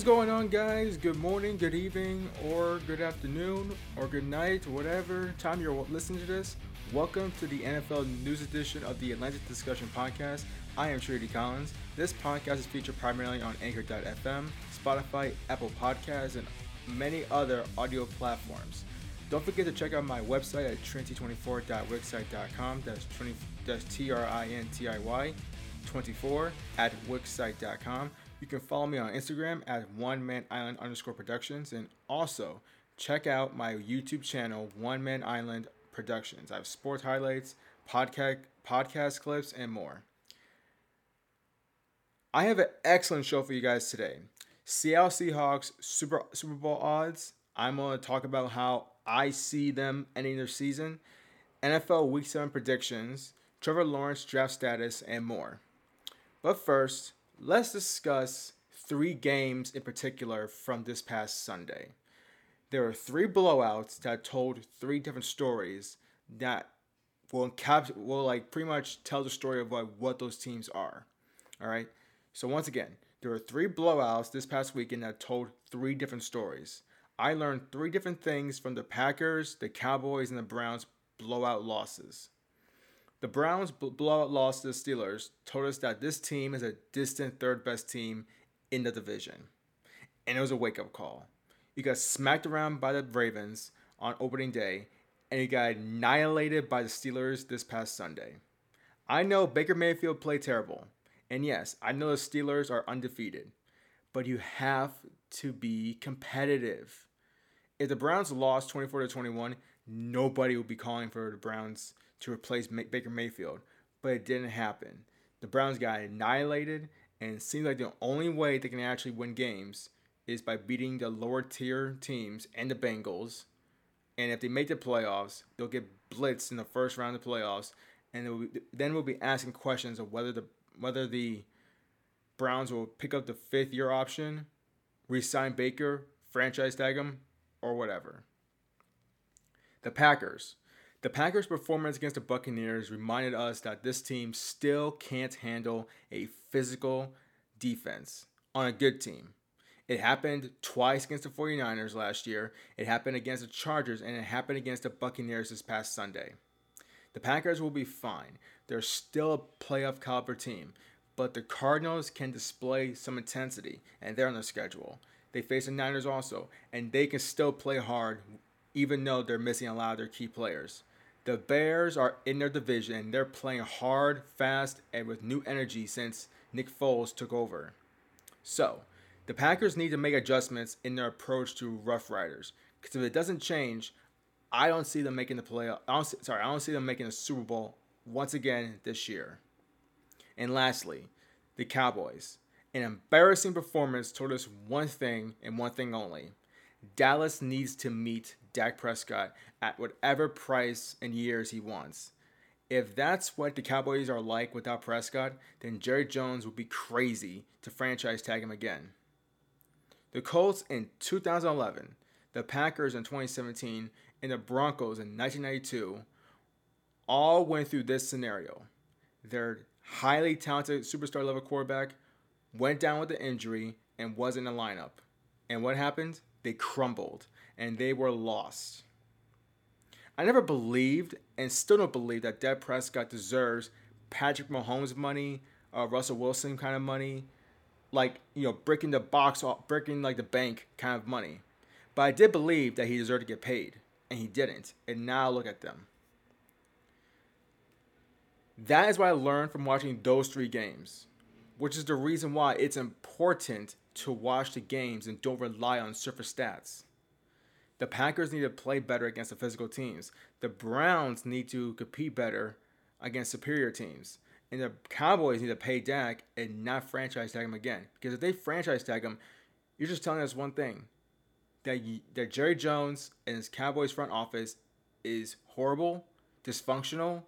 Is going on, guys? Good morning, good evening, or good afternoon, or good night, whatever time you're listening to this. Welcome to the NFL News Edition of the Atlantic Discussion Podcast. I am Trinity Collins. This podcast is featured primarily on Anchor.fm, Spotify, Apple Podcasts, and many other audio platforms. Don't forget to check out my website at trinity24.wixsite.com. That's, 20, that's T-R-I-N-T-I-Y 24 at wixsite.com. You can follow me on Instagram at One Man Island underscore Productions, and also check out my YouTube channel, One Man Island Productions. I have sports highlights, podcast podcast clips, and more. I have an excellent show for you guys today. Seattle Seahawks Super Super Bowl odds. I'm going to talk about how I see them ending their season, NFL Week 7 predictions, Trevor Lawrence draft status, and more. But first, let's discuss three games in particular from this past Sunday. There were three blowouts that told three different stories that will cap will like pretty much tell the story of what, what those teams are. All right. So once again, there were three blowouts this past weekend that told three different stories. I learned three different things from the Packers, the Cowboys, and the Browns blowout losses. The Browns' blowout loss to the Steelers told us that this team is a distant third best team in the division. And it was a wake up call. You got smacked around by the Ravens on opening day, and you got annihilated by the Steelers this past Sunday. I know Baker Mayfield played terrible. And yes, I know the Steelers are undefeated. But you have to be competitive. If the Browns lost 24 to 21, nobody would be calling for the Browns to replace Baker Mayfield, but it didn't happen. The Browns got annihilated, and it seems like the only way they can actually win games is by beating the lower tier teams and the Bengals. And if they make the playoffs, they'll get blitzed in the first round of the playoffs, and be, then we'll be asking questions of whether the whether the Browns will pick up the fifth year option, re-sign Baker, franchise tag him, or whatever. The Packers. The Packers' performance against the Buccaneers reminded us that this team still can't handle a physical defense on a good team. It happened twice against the 49ers last year, it happened against the Chargers, and it happened against the Buccaneers this past Sunday. The Packers will be fine. They're still a playoff caliber team, but the Cardinals can display some intensity, and they're on the schedule. They face the Niners also, and they can still play hard even though they're missing a lot of their key players. The Bears are in their division. They're playing hard, fast, and with new energy since Nick Foles took over. So, the Packers need to make adjustments in their approach to Rough Riders. Because if it doesn't change, I don't see them making the playoff. I don't see, sorry, I don't see them making the Super Bowl once again this year. And lastly, the Cowboys. An embarrassing performance told us one thing and one thing only. Dallas needs to meet Dak Prescott at whatever price and years he wants. If that's what the Cowboys are like without Prescott, then Jerry Jones would be crazy to franchise tag him again. The Colts in 2011, the Packers in 2017, and the Broncos in 1992 all went through this scenario. Their highly talented superstar level quarterback went down with an injury and was in the lineup. And what happened? They crumbled and they were lost. I never believed and still don't believe that Dak Prescott deserves Patrick Mahomes money, uh, Russell Wilson kind of money, like you know breaking the box off, breaking like the bank kind of money. But I did believe that he deserved to get paid, and he didn't. And now look at them. That is what I learned from watching those three games, which is the reason why it's important to watch the games and don't rely on surface stats. The Packers need to play better against the physical teams. The Browns need to compete better against superior teams. And the Cowboys need to pay Dak and not franchise tag him again. Because if they franchise tag him, you're just telling us one thing that, you, that Jerry Jones and his Cowboys front office is horrible, dysfunctional,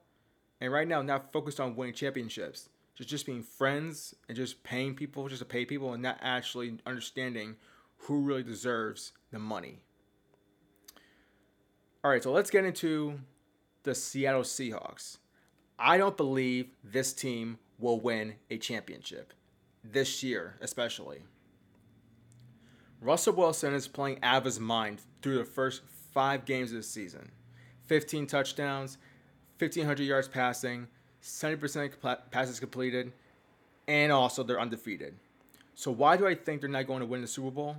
and right now not focused on winning championships. Just being friends and just paying people just to pay people and not actually understanding who really deserves the money. All right, so let's get into the Seattle Seahawks. I don't believe this team will win a championship this year, especially. Russell Wilson is playing out of his mind through the first five games of the season 15 touchdowns, 1,500 yards passing, 70% passes completed, and also they're undefeated. So, why do I think they're not going to win the Super Bowl?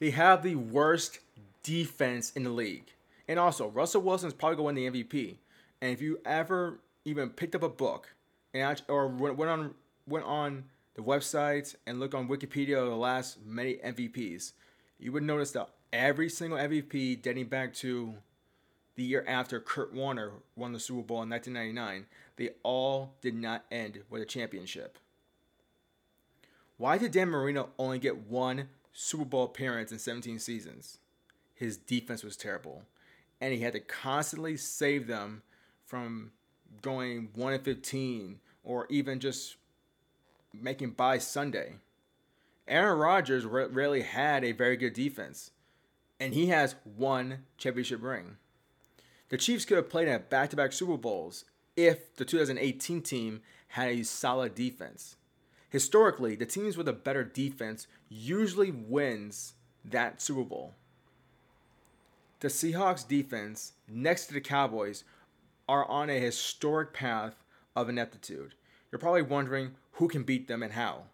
They have the worst defense in the league. And also, Russell Wilson is probably going to win the MVP. And if you ever even picked up a book and or went on went on the website and looked on Wikipedia of the last many MVPs, you would notice that every single MVP dating back to the year after Kurt Warner won the Super Bowl in 1999, they all did not end with a championship. Why did Dan Marino only get one Super Bowl appearance in 17 seasons? His defense was terrible, and he had to constantly save them from going 1 and 15 or even just making by Sunday. Aaron Rodgers rarely had a very good defense, and he has one championship ring. The Chiefs could have played at back to back Super Bowls if the 2018 team had a solid defense. Historically, the teams with a better defense usually wins that Super Bowl. The Seahawks defense, next to the Cowboys, are on a historic path of ineptitude. You're probably wondering who can beat them and how.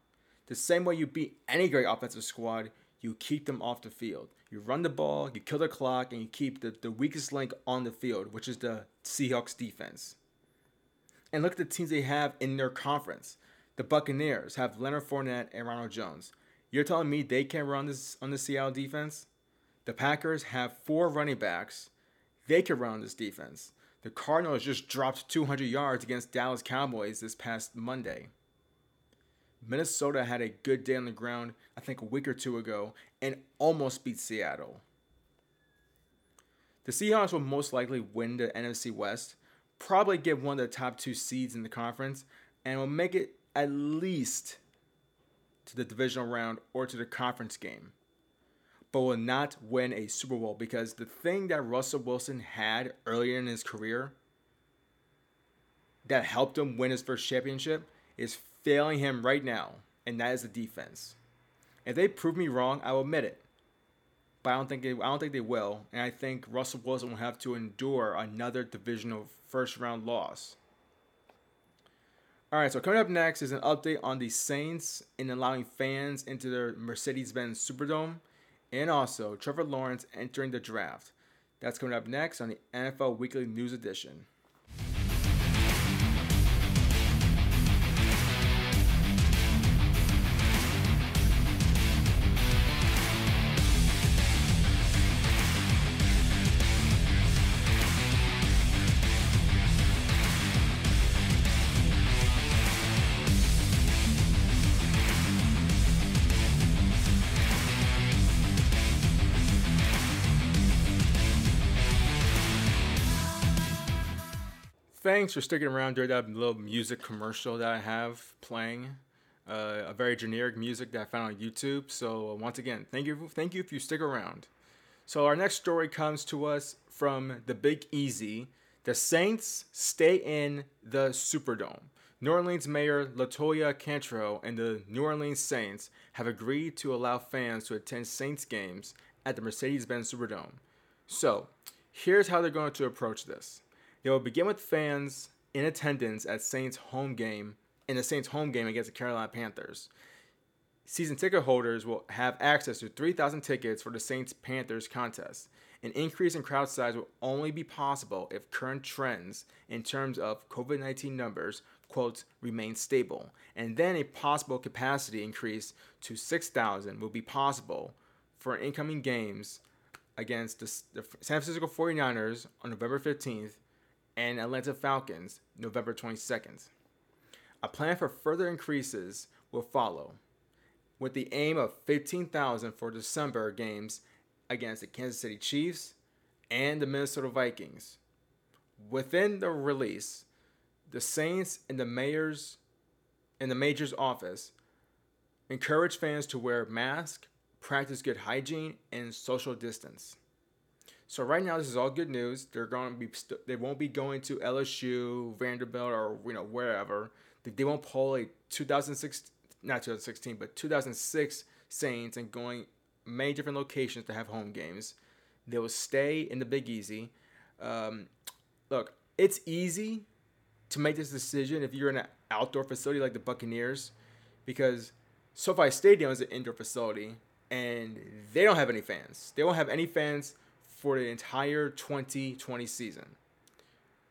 The same way you beat any great offensive squad, you keep them off the field. You run the ball, you kill the clock, and you keep the, the weakest link on the field, which is the Seahawks defense. And look at the teams they have in their conference. The Buccaneers have Leonard Fournette and Ronald Jones. You're telling me they can run this on the Seattle defense? The Packers have four running backs. They can run this defense. The Cardinals just dropped 200 yards against Dallas Cowboys this past Monday. Minnesota had a good day on the ground, I think a week or two ago, and almost beat Seattle. The Seahawks will most likely win the NFC West, probably get one of the top two seeds in the conference, and will make it at least to the divisional round or to the conference game, but will not win a Super Bowl because the thing that Russell Wilson had earlier in his career that helped him win his first championship is failing him right now, and that is the defense. If they prove me wrong, I will admit it. But I don't think they, I don't think they will, and I think Russell Wilson will have to endure another divisional first round loss. All right, so coming up next is an update on the Saints in allowing fans into their Mercedes-Benz Superdome, and also Trevor Lawrence entering the draft. That's coming up next on the NFL Weekly News Edition. Thanks for sticking around during that little music commercial that I have playing. Uh, a very generic music that I found on YouTube. So once again, thank you, thank you if you stick around. So our next story comes to us from the Big Easy. The Saints stay in the Superdome. New Orleans Mayor Latoya Cantrell and the New Orleans Saints have agreed to allow fans to attend Saints games at the Mercedes-Benz Superdome. So, here's how they're going to approach this. They will begin with fans in attendance at Saints home game in the Saints home game against the Carolina Panthers. Season ticket holders will have access to 3,000 tickets for the Saints Panthers contest. An increase in crowd size will only be possible if current trends in terms of COVID 19 numbers, quote, remain stable. And then a possible capacity increase to 6,000 will be possible for incoming games against the San Francisco 49ers on November 15th and Atlanta Falcons November 22nd. A plan for further increases will follow, with the aim of 15,000 for December games against the Kansas City Chiefs and the Minnesota Vikings. Within the release, the Saints and the mayor's in the major's office encourage fans to wear masks, practice good hygiene, and social distance. So right now, this is all good news. They're going to be st- they won't be going to LSU, Vanderbilt, or you know wherever. They, won't pull a 2006 not 2016 but 2006 Saints and going many different locations to have home games. They will stay in the Big Easy. Um, look, it's easy to make this decision if you're in an outdoor facility like the Buccaneers, because SoFi Stadium is an indoor facility and they don't have any fans. They won't have any fans for the entire 2020 season.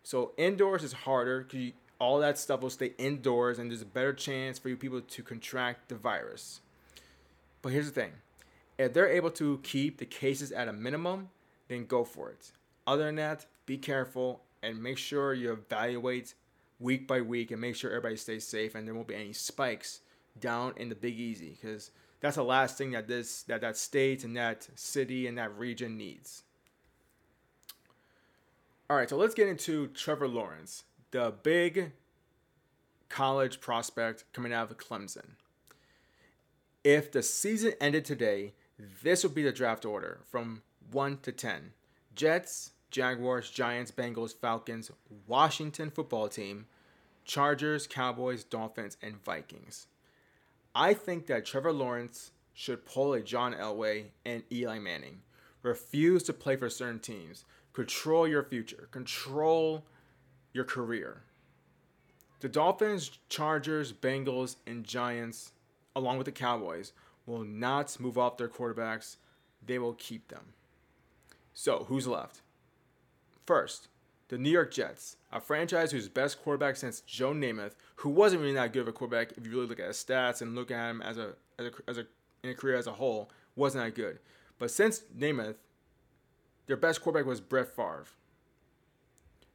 So indoors is harder because all that stuff will stay indoors and there's a better chance for you people to contract the virus. But here's the thing if they're able to keep the cases at a minimum, then go for it. Other than that, be careful and make sure you evaluate week by week and make sure everybody stays safe and there won't be any spikes down in the Big Easy because that's the last thing that this that that state and that city and that region needs. All right, so let's get into Trevor Lawrence, the big college prospect coming out of Clemson. If the season ended today, this would be the draft order from 1 to 10. Jets, Jaguars, Giants, Bengals, Falcons, Washington football team, Chargers, Cowboys, Dolphins, and Vikings. I think that Trevor Lawrence should pull a John Elway and Eli Manning. Refuse to play for certain teams. Control your future. Control your career. The Dolphins, Chargers, Bengals, and Giants, along with the Cowboys, will not move off their quarterbacks. They will keep them. So, who's left? First, the New York Jets, a franchise whose best quarterback since Joe Namath, who wasn't really that good of a quarterback if you really look at his stats and look at him as a as a, as a in a career as a whole, wasn't that good. But since Namath, their best quarterback was Brett Favre.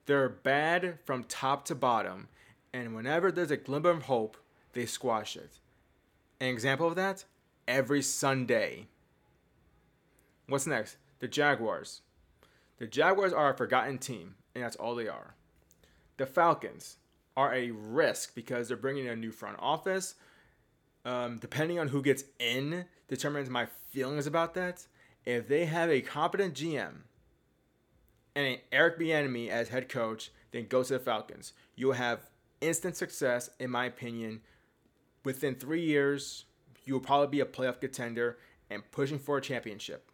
They're bad from top to bottom, and whenever there's a glimmer of hope, they squash it. An example of that? Every Sunday. What's next? The Jaguars. The Jaguars are a forgotten team, and that's all they are. The Falcons are a risk because they're bringing in a new front office. Um, depending on who gets in, determines my feelings about that. If they have a competent GM and an Eric Bieniemy as head coach, then go to the Falcons. You will have instant success, in my opinion. Within three years, you will probably be a playoff contender and pushing for a championship.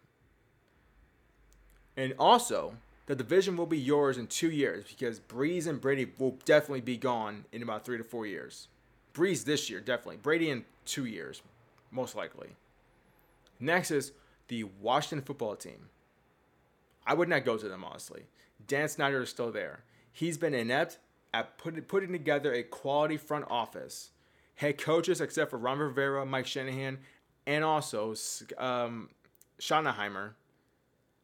And also, the division will be yours in two years because Brees and Brady will definitely be gone in about three to four years. Brees this year, definitely. Brady in two years, most likely. Next is the Washington football team. I would not go to them, honestly. Dan Snyder is still there. He's been inept at putting, putting together a quality front office. Head coaches, except for Ron Rivera, Mike Shanahan, and also um, Schottenheimer,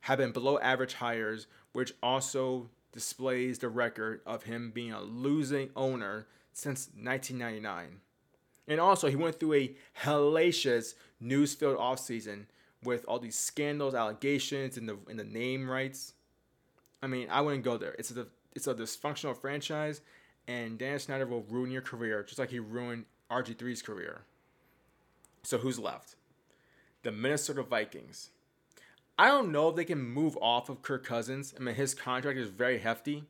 have been below average hires, which also displays the record of him being a losing owner since 1999. And also, he went through a hellacious news-filled offseason with all these scandals, allegations, and the the name rights. I mean, I wouldn't go there. It's a it's a dysfunctional franchise, and Dan Snyder will ruin your career just like he ruined RG3's career. So who's left? The Minnesota Vikings. I don't know if they can move off of Kirk Cousins. I mean, his contract is very hefty,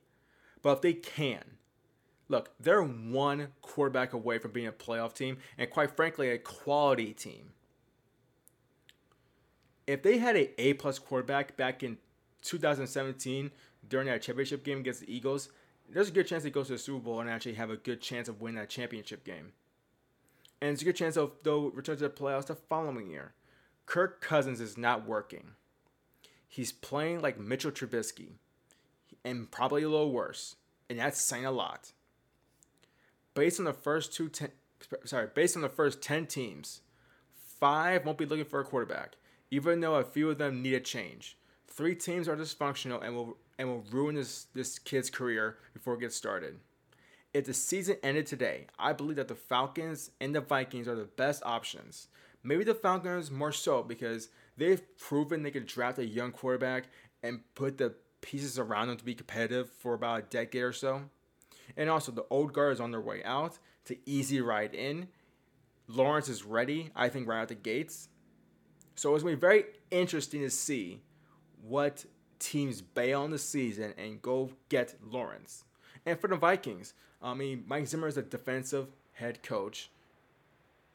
but if they can, look, they're one quarterback away from being a playoff team, and quite frankly, a quality team if they had a A plus quarterback back in 2017 during that championship game against the Eagles, there's a good chance they go to the Super Bowl and actually have a good chance of winning that championship game. And it's a good chance of they'll return to the playoffs the following year. Kirk Cousins is not working. He's playing like Mitchell Trubisky, and probably a little worse, and that's saying a lot. Based on the first two, ten, sorry, based on the first ten teams, five won't be looking for a quarterback even though a few of them need a change. Three teams are dysfunctional and will and will ruin this, this kid's career before it gets started. If the season ended today, I believe that the Falcons and the Vikings are the best options. Maybe the Falcons more so because they've proven they can draft a young quarterback and put the pieces around them to be competitive for about a decade or so. And also, the old guard is on their way out to easy ride in. Lawrence is ready, I think, right out the gates. So it's going to be very interesting to see what teams bail on the season and go get Lawrence. And for the Vikings, I mean, Mike Zimmer is a defensive head coach.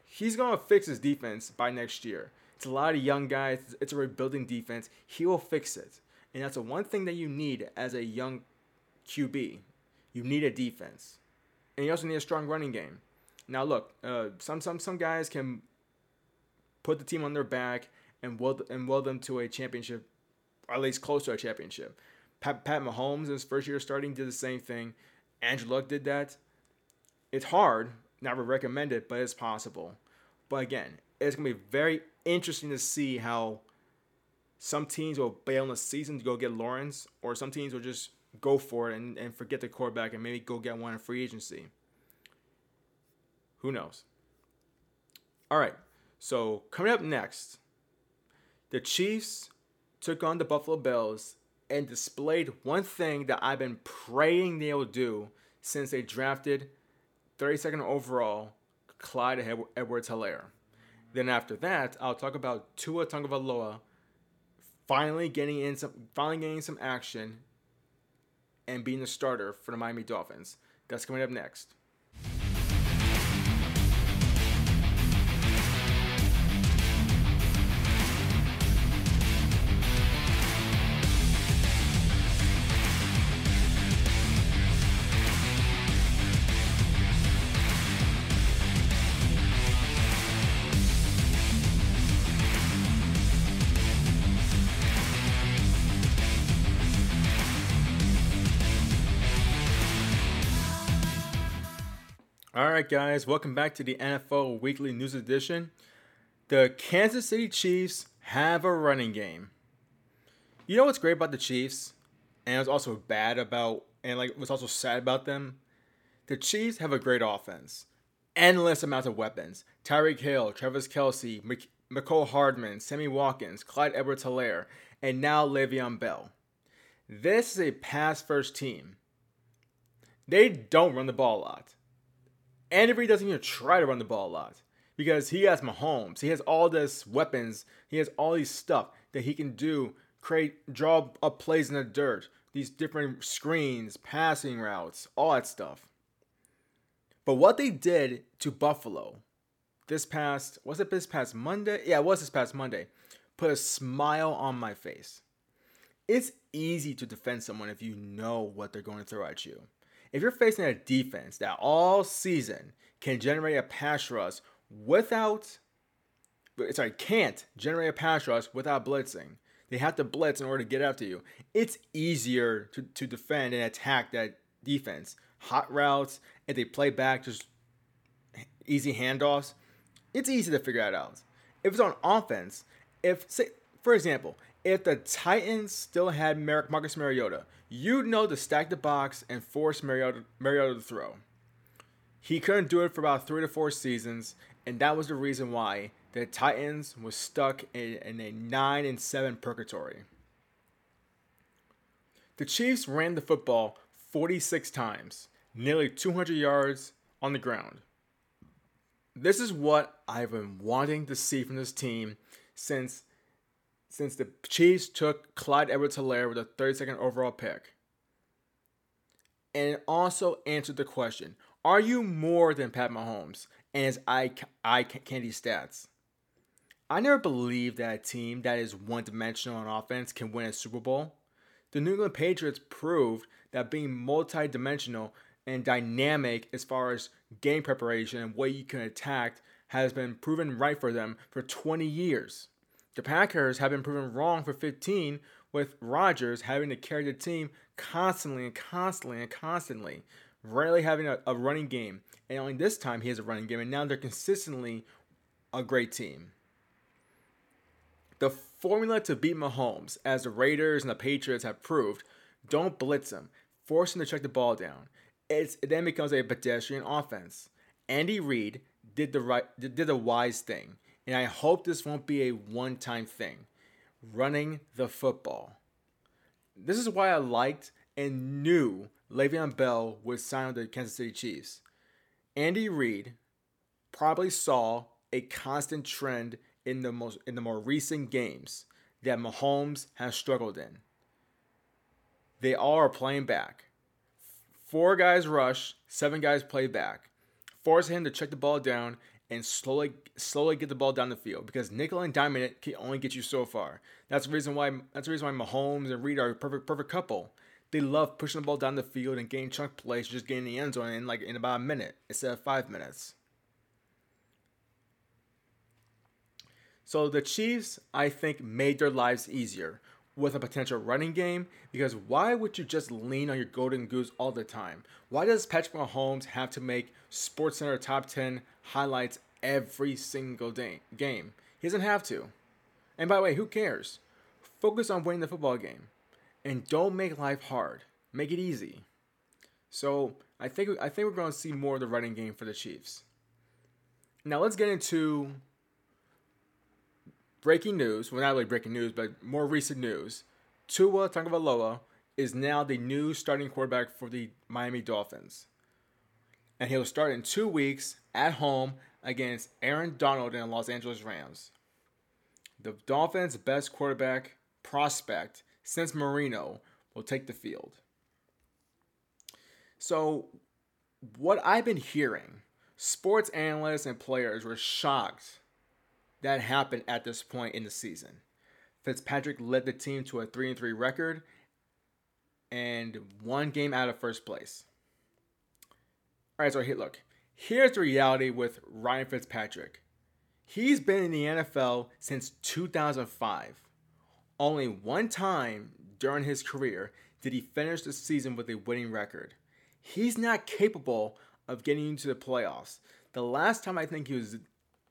He's going to fix his defense by next year. It's a lot of young guys. It's a rebuilding defense. He will fix it. And that's the one thing that you need as a young QB. You need a defense. And you also need a strong running game. Now look, uh, some some some guys can put the team on their back and will and will them to a championship, at least close to a championship. Pat, Pat Mahomes in his first year starting did the same thing. Andrew Luck did that. It's hard, never recommend it, but it's possible. But again, it's gonna be very interesting to see how some teams will bail in the season to go get Lawrence, or some teams will just go for it and, and forget the quarterback and maybe go get one in free agency. Who knows? All right. So coming up next, the Chiefs took on the Buffalo Bills and displayed one thing that I've been praying they'll do since they drafted 32nd overall Clyde Edwards Helaire. Then after that, I'll talk about Tua Tagovailoa finally getting in some finally getting some action and being the starter for the Miami Dolphins. That's coming up next. All right, guys, welcome back to the NFL Weekly News Edition. The Kansas City Chiefs have a running game. You know what's great about the Chiefs, and what's also bad about, and like what's also sad about them? The Chiefs have a great offense, endless amounts of weapons. Tyreek Hill, Travis Kelce, Mc- Mecole Hardman, Sammy Watkins, Clyde Edwards Helaire, and now Le'Veon Bell. This is a pass first team. They don't run the ball a lot. Andy Reid doesn't even try to run the ball a lot because he has Mahomes. He has all this weapons. He has all these stuff that he can do, create, draw up plays in the dirt, these different screens, passing routes, all that stuff. But what they did to Buffalo this past, was it this past Monday? Yeah, it was this past Monday. Put a smile on my face. It's easy to defend someone if you know what they're going to throw at you. If you're facing a defense that all season can generate a pass rush without, sorry, can't generate a pass rush without blitzing, they have to blitz in order to get after you. It's easier to, to defend and attack that defense. Hot routes, and they play back just easy handoffs. It's easy to figure that out. If it's on offense, if say for example, if the Titans still had Marcus Mariota, you'd know to stack the box and force Mariota, Mariota to throw. He couldn't do it for about three to four seasons, and that was the reason why the Titans was stuck in, in a nine and seven purgatory. The Chiefs ran the football 46 times, nearly 200 yards on the ground. This is what I've been wanting to see from this team since since the Chiefs took Clyde Edwards Helaire with a 32nd overall pick. And it also answered the question Are you more than Pat Mahomes and his eye, eye candy stats? I never believed that a team that is one dimensional on offense can win a Super Bowl. The New England Patriots proved that being multi dimensional and dynamic as far as game preparation and what you can attack has been proven right for them for 20 years. The Packers have been proven wrong for 15, with Rodgers having to carry the team constantly and constantly and constantly, rarely having a, a running game. And only this time he has a running game, and now they're consistently a great team. The formula to beat Mahomes, as the Raiders and the Patriots have proved, don't blitz him, force him to check the ball down. It's, it then becomes a pedestrian offense. Andy Reid did the right, did the wise thing and I hope this won't be a one time thing. Running the football. This is why I liked and knew Le'Veon Bell would sign with the Kansas City Chiefs. Andy Reid probably saw a constant trend in the most in the more recent games that Mahomes has struggled in. They all are playing back. Four guys rush, seven guys play back, force him to check the ball down and slowly slowly get the ball down the field because nickel and diamond it can only get you so far. That's the reason why that's the reason why Mahomes and Reid are a perfect perfect couple. They love pushing the ball down the field and getting chunk plays, just getting the end zone in like in about a minute instead of five minutes. So the Chiefs, I think, made their lives easier with a potential running game because why would you just lean on your golden goose all the time? Why does Patrick Mahomes have to make SportsCenter top 10 highlights every single day, game? He doesn't have to. And by the way, who cares? Focus on winning the football game and don't make life hard. Make it easy. So I think I think we're going to see more of the running game for the Chiefs. Now let's get into breaking news, well, not really breaking news, but more recent news. Tua Tagovailoa is now the new starting quarterback for the Miami Dolphins. And he'll start in two weeks at home against Aaron Donald and the Los Angeles Rams. The Dolphins' best quarterback prospect since Marino will take the field. So, what I've been hearing, sports analysts and players were shocked that happened at this point in the season. Fitzpatrick led the team to a 3 3 record and one game out of first place. All right, so here, look, here's the reality with Ryan Fitzpatrick. He's been in the NFL since 2005. Only one time during his career did he finish the season with a winning record. He's not capable of getting into the playoffs. The last time I think he was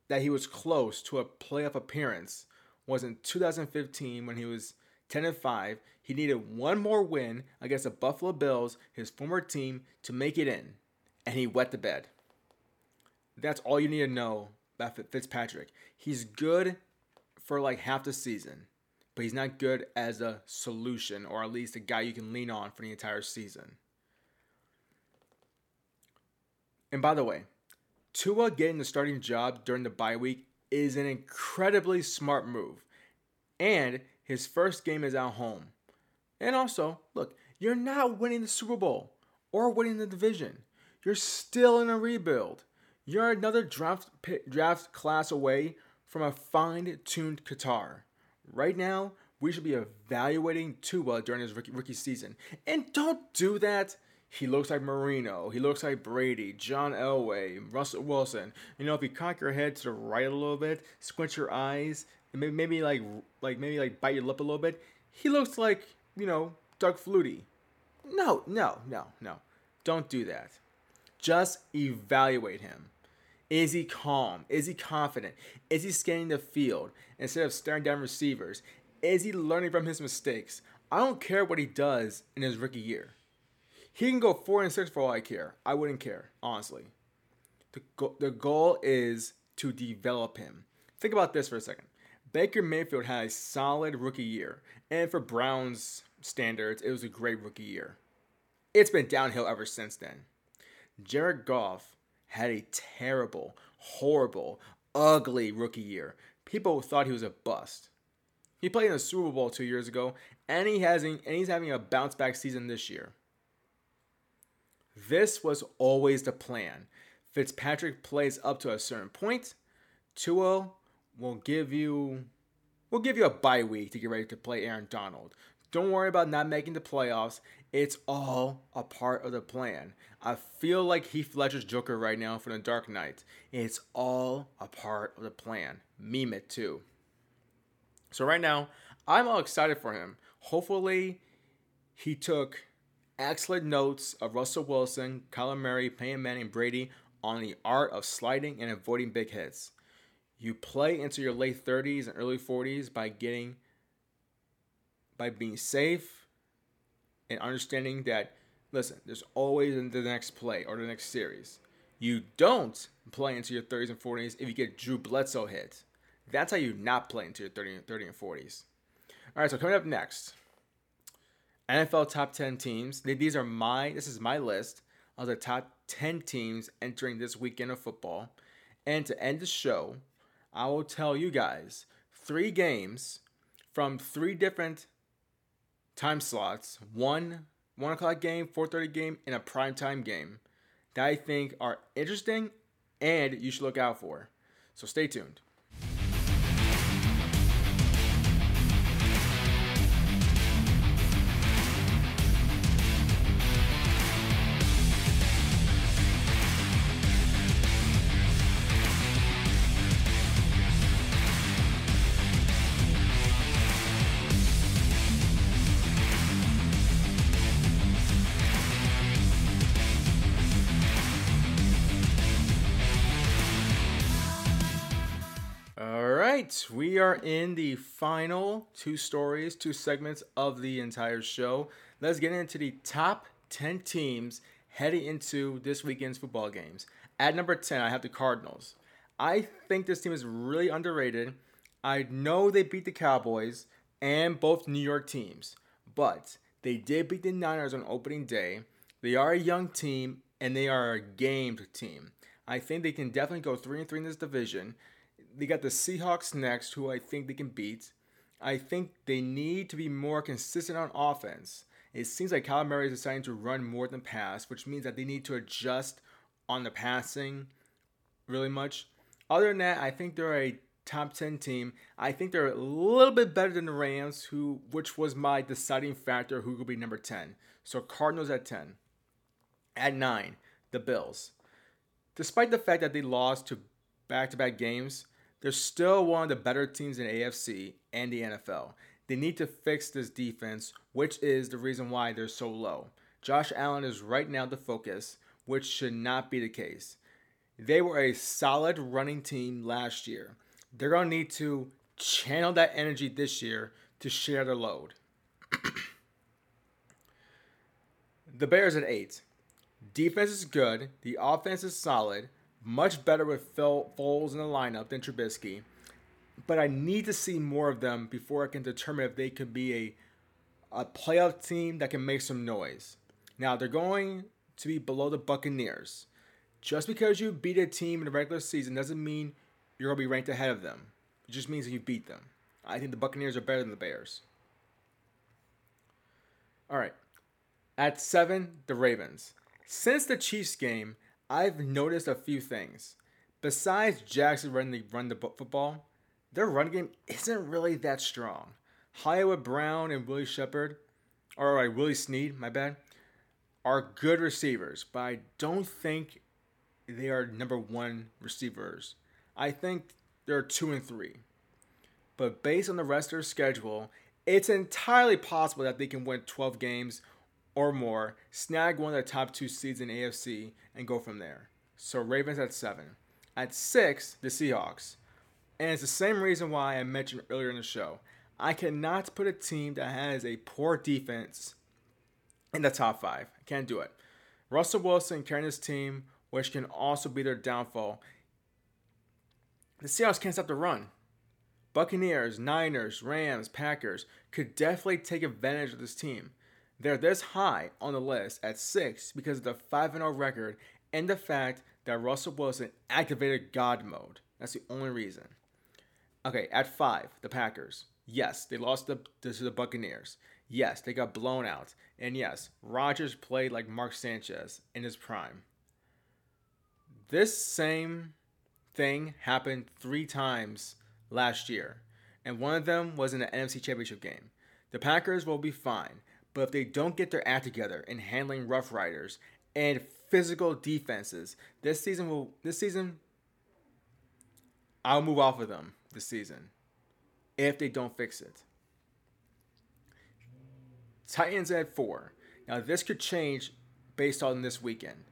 that he was close to a playoff appearance was in 2015 when he was 10 and 5. He needed one more win against the Buffalo Bills, his former team, to make it in, and he wet the bed. That's all you need to know about Fitzpatrick. He's good for like half the season, but he's not good as a solution or at least a guy you can lean on for the entire season. And by the way, Tua getting the starting job during the bye week is an incredibly smart move. And his first game is at home. And also, look, you're not winning the Super Bowl or winning the division. You're still in a rebuild. You're another draft draft class away from a fine-tuned Qatar. Right now, we should be evaluating Tua during his rookie, season. And don't do that he looks like Marino. He looks like Brady, John Elway, Russell Wilson. You know, if you cock your head to the right a little bit, squint your eyes, and maybe, maybe like like maybe like bite your lip a little bit, he looks like you know Doug Flutie. No, no, no, no. Don't do that. Just evaluate him. Is he calm? Is he confident? Is he scanning the field instead of staring down receivers? Is he learning from his mistakes? I don't care what he does in his rookie year. He can go four and six for all I care. I wouldn't care, honestly. The, go- the goal is to develop him. Think about this for a second. Baker Mayfield had a solid rookie year, and for Browns standards, it was a great rookie year. It's been downhill ever since then. Jared Goff had a terrible, horrible, ugly rookie year. People thought he was a bust. He played in the Super Bowl two years ago, and he has and he's having a bounce back season this year. This was always the plan. Fitzpatrick plays up to a certain point. Tua will give you will give you a bye week to get ready to play Aaron Donald. Don't worry about not making the playoffs. It's all a part of the plan. I feel like Heath Ledger's Joker right now from The Dark Knight. It's all a part of the plan. Meme it too. So right now, I'm all excited for him. Hopefully, he took excellent notes of Russell Wilson, Kyler Murray, Peyton Manning, Brady on the art of sliding and avoiding big hits. You play into your late 30s and early 40s by getting by being safe and understanding that listen, there's always the next play or the next series. You don't play into your 30s and 40s if you get Drew Bledsoe hit. That's how you not play into your 30, 30 and 40s. All right, so coming up next, NFL top 10 teams. These are my this is my list of the top 10 teams entering this weekend of football. And to end the show, I will tell you guys three games from three different time slots. One one o'clock game, 4:30 game, and a prime time game that I think are interesting and you should look out for. So stay tuned. We are in the final two stories, two segments of the entire show. Let's get into the top 10 teams heading into this weekend's football games. At number 10, I have the Cardinals. I think this team is really underrated. I know they beat the Cowboys and both New York teams, but they did beat the Niners on opening day. They are a young team and they are a gamed team. I think they can definitely go 3 and 3 in this division they got the Seahawks next, who I think they can beat. I think they need to be more consistent on offense. It seems like Kyler Murray is deciding to run more than pass, which means that they need to adjust on the passing really much. Other than that, I think they're a top 10 team. I think they're a little bit better than the Rams, who which was my deciding factor who could be number 10. So Cardinals at 10. At 9, the Bills. Despite the fact that they lost to back-to-back games, they're still one of the better teams in AFC and the NFL. They need to fix this defense, which is the reason why they're so low. Josh Allen is right now the focus, which should not be the case. They were a solid running team last year. They're going to need to channel that energy this year to share the load. the Bears at 8. Defense is good, the offense is solid, much better with Phil Foles in the lineup than Trubisky. But I need to see more of them before I can determine if they could be a a playoff team that can make some noise. Now they're going to be below the Buccaneers. Just because you beat a team in the regular season doesn't mean you're gonna be ranked ahead of them. It just means that you beat them. I think the Buccaneers are better than the Bears. All right. At seven, the Ravens. Since the Chiefs game, I've noticed a few things. Besides Jackson running the run the football, their run game isn't really that strong. Hollywood Brown and Willie Shepard, or like Willie Snead, my bad, are good receivers, but I don't think they are number one receivers. I think they're two and three. But based on the rest of their schedule, it's entirely possible that they can win 12 games or more, snag one of the top two seeds in AFC, and go from there. So Ravens at seven. At six, the Seahawks. And it's the same reason why I mentioned earlier in the show. I cannot put a team that has a poor defense in the top five. I can't do it. Russell Wilson carrying his team, which can also be their downfall. The Seahawks can't stop the run. Buccaneers, Niners, Rams, Packers could definitely take advantage of this team. They're this high on the list at six because of the 5 0 record and the fact that Russell Wilson activated God mode. That's the only reason. Okay, at five, the Packers. Yes, they lost the, to the Buccaneers. Yes, they got blown out. And yes, Rodgers played like Mark Sanchez in his prime. This same thing happened three times last year, and one of them was in the NFC Championship game. The Packers will be fine. But if they don't get their act together in handling Rough Riders and physical defenses, this season will this season I'll move off of them this season if they don't fix it. Titans at four. Now this could change based on this weekend.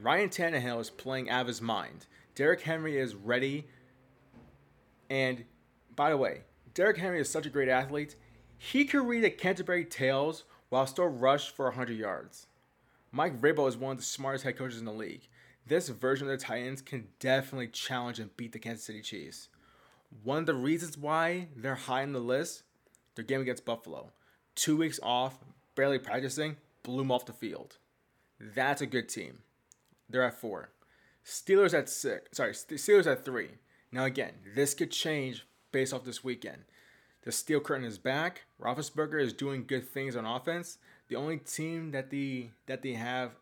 Ryan Tannehill is playing out of his mind. Derrick Henry is ready. And by the way, Derrick Henry is such a great athlete. He could read the Canterbury Tales while still rush for 100 yards. Mike Vrabel is one of the smartest head coaches in the league. This version of the Titans can definitely challenge and beat the Kansas City Chiefs. One of the reasons why they're high on the list, their game against Buffalo. Two weeks off, barely practicing, blew them off the field. That's a good team. They're at four. Steelers at six. Sorry, Steelers at three. Now again, this could change based off this weekend. The steel curtain is back. Roethlisberger is doing good things on offense. The only team that the that they have,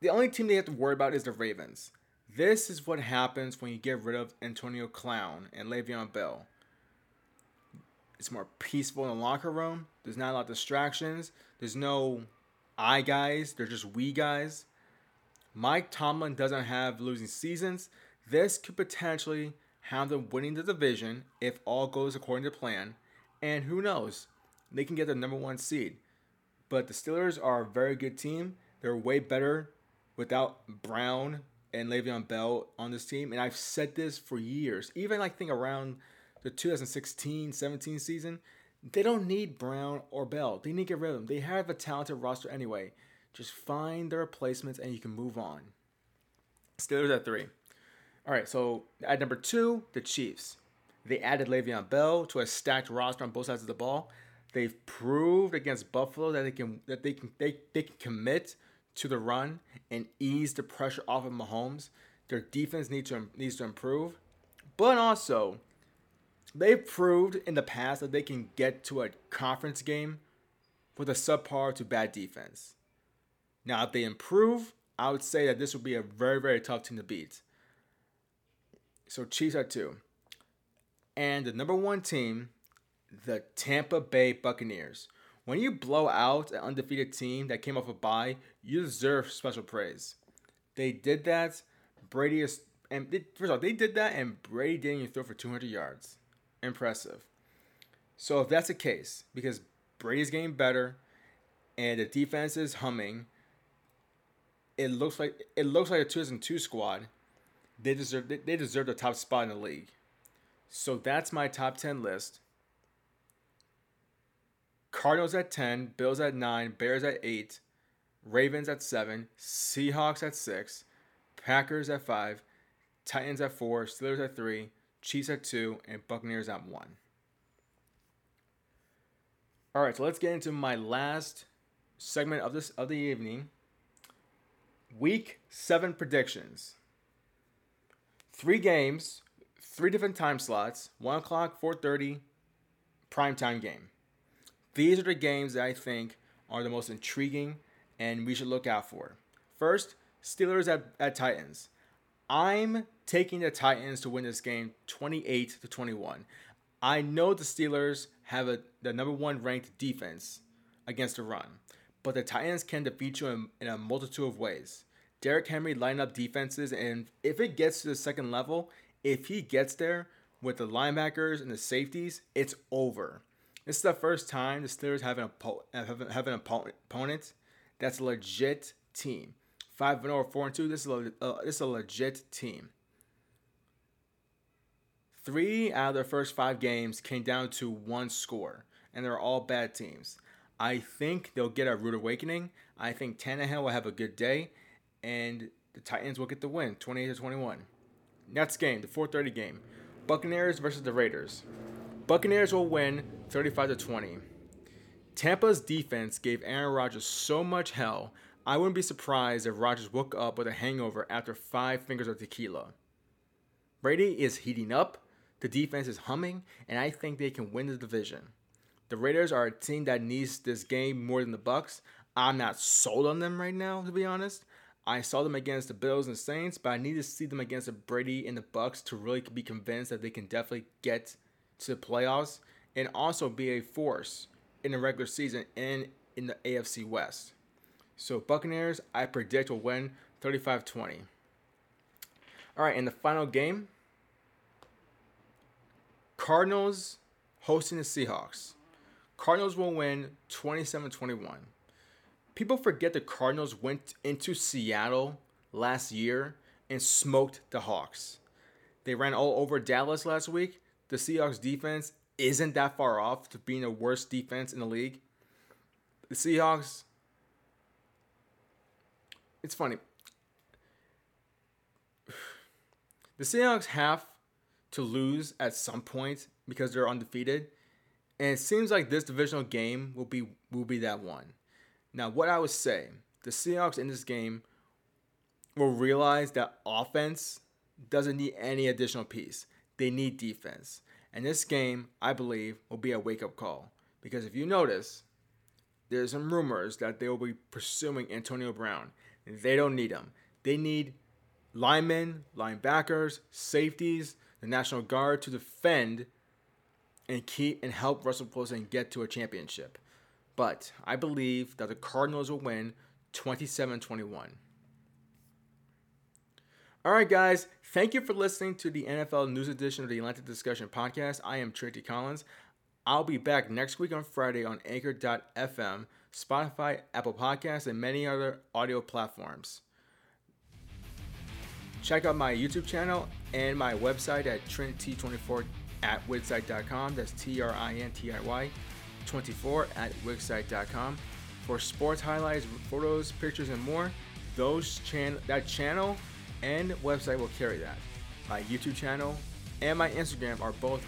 the only team they have to worry about is the Ravens. This is what happens when you get rid of Antonio Clown and Le'Veon Bell. It's more peaceful in the locker room. There's not a lot of distractions. There's no I guys. They're just we guys. Mike Tomlin doesn't have losing seasons. This could potentially have them winning the division if all goes according to plan. And who knows? They can get the number one seed. But the Steelers are a very good team. They're way better without Brown and Le'Veon Bell on this team. And I've said this for years. Even I think around the 2016-17 season, they don't need Brown or Bell. They need to get rid of them. They have a talented roster anyway. Just find the replacements and you can move on. Steelers at three. All right, so at number two, the Chiefs. They added Le'Veon Bell to a stacked roster on both sides of the ball. They've proved against Buffalo that they can that they can they, they can commit to the run and ease the pressure off of Mahomes. Their defense needs to needs to improve, but also they've proved in the past that they can get to a conference game with a subpar to bad defense. Now, if they improve, I would say that this would be a very very tough team to beat. So Chiefs are two, and the number one team, the Tampa Bay Buccaneers. When you blow out an undefeated team that came off a bye, you deserve special praise. They did that. Brady is, and they, first of all, they did that, and Brady didn't even throw for 200 yards. Impressive. So if that's the case, because Brady's getting better, and the defense is humming, it looks like it looks like a 2002 squad. They deserve they deserve the top spot in the league. So that's my top 10 list. Cardinals at 10, Bills at 9, Bears at 8, Ravens at 7, Seahawks at 6, Packers at 5, Titans at 4, Steelers at 3, Chiefs at 2, and Buccaneers at 1. All right, so let's get into my last segment of this of the evening. Week 7 predictions. 3 games, 3 different time slots, 1 o'clock, 4.30, primetime game. These are the games that I think are the most intriguing and we should look out for. First, Steelers at, at Titans. I'm taking the Titans to win this game 28 to 21. I know the Steelers have a, the number one ranked defense against the run, but the Titans can defeat you in, in a multitude of ways. Derrick Henry line up defenses, and if it gets to the second level, if he gets there with the linebackers and the safeties, it's over. This is the first time the Steelers have an, oppo- have an opponent that's a legit team. 5 0 or 4 2, this is, a, uh, this is a legit team. Three out of their first five games came down to one score, and they're all bad teams. I think they'll get a rude awakening. I think Tannehill will have a good day, and the Titans will get the win, 28 to 21. Next game, the 4:30 game, Buccaneers versus the Raiders. Buccaneers will win 35 to 20. Tampa's defense gave Aaron Rodgers so much hell, I wouldn't be surprised if Rodgers woke up with a hangover after five fingers of tequila. Brady is heating up, the defense is humming, and I think they can win the division. The Raiders are a team that needs this game more than the Bucks. I'm not sold on them right now, to be honest. I saw them against the Bills and Saints, but I need to see them against the Brady and the Bucks to really be convinced that they can definitely get to the playoffs and also be a force in the regular season and in the AFC West. So Buccaneers, I predict will win 35-20. All right, in the final game, Cardinals hosting the Seahawks. Cardinals will win 27-21. People forget the Cardinals went into Seattle last year and smoked the Hawks. They ran all over Dallas last week. The Seahawks defense isn't that far off to being the worst defense in the league. The Seahawks, it's funny. The Seahawks have to lose at some point because they're undefeated. And it seems like this divisional game will be will be that one. Now, what I would say, the Seahawks in this game will realize that offense doesn't need any additional piece. They need defense. And this game, I believe, will be a wake up call. Because if you notice, there's some rumors that they will be pursuing Antonio Brown. They don't need him. They need linemen, linebackers, safeties, the National Guard to defend and keep and help Russell Wilson get to a championship. But I believe that the Cardinals will win 27 21. All right, guys, thank you for listening to the NFL News Edition of the Atlanta Discussion Podcast. I am Trinity Collins. I'll be back next week on Friday on Anchor.fm, Spotify, Apple Podcasts, and many other audio platforms. Check out my YouTube channel and my website at trinity24 at wixsite.com. That's T R I N T I Y 24 at wixsite.com for sports highlights, photos, pictures, and more. Those chan- that channel and website will carry that. My YouTube channel and my Instagram are both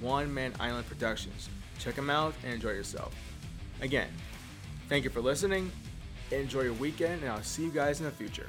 One Man Island Productions. Check them out and enjoy yourself. Again, thank you for listening. Enjoy your weekend, and I'll see you guys in the future.